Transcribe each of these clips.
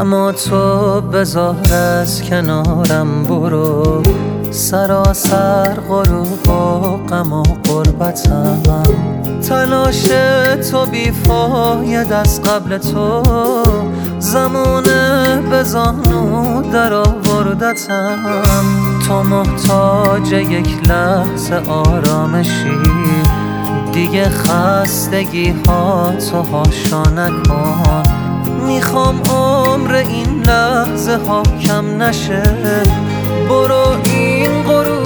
غم تو بذار از کنارم برو. سراسر غروب و غم و قربتم تلاش تو بیفاید از قبل تو. زمانه به زانو در آوردتم. تو محتاج یک لحظه آرامشی. دیگه خستگی ها تو هاشا نکن. می‌خوام عمر این لحظه ها کم نشه. برو این غروب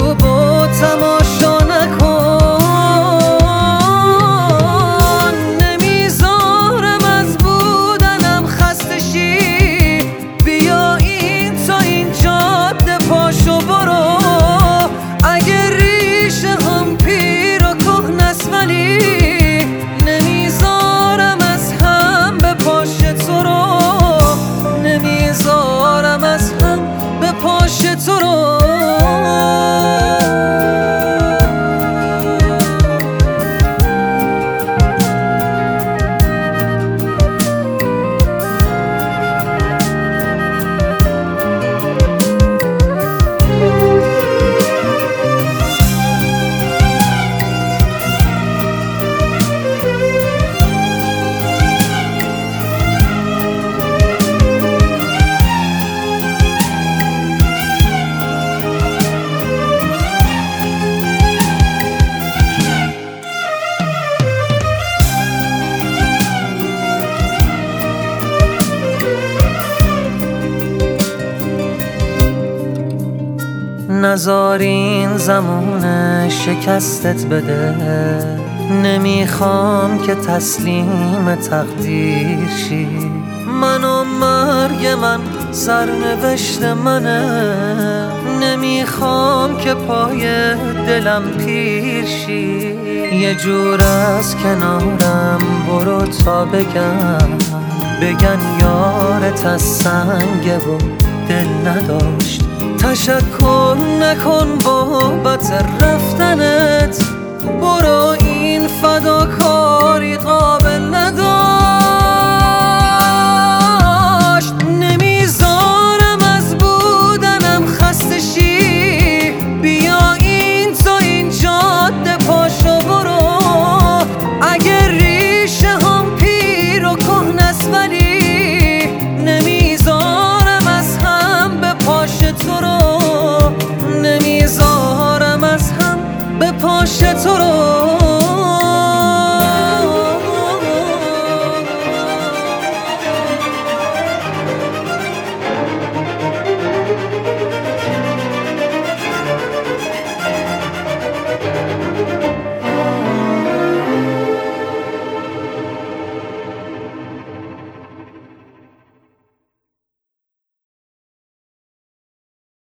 نزار این زمونه شکستت بده. نمی‌خوام که تسلیم تقدیر شی. من و مرگ من سرنوشت منه. نمی‌خوام که پای دلم پیر شی. یه جور از کنارم برو تا بگم. بگن یارت از سنگه و دل نداشت. تشکر نکن بابت رفتنت. برو این فداکاری پاشه تو رو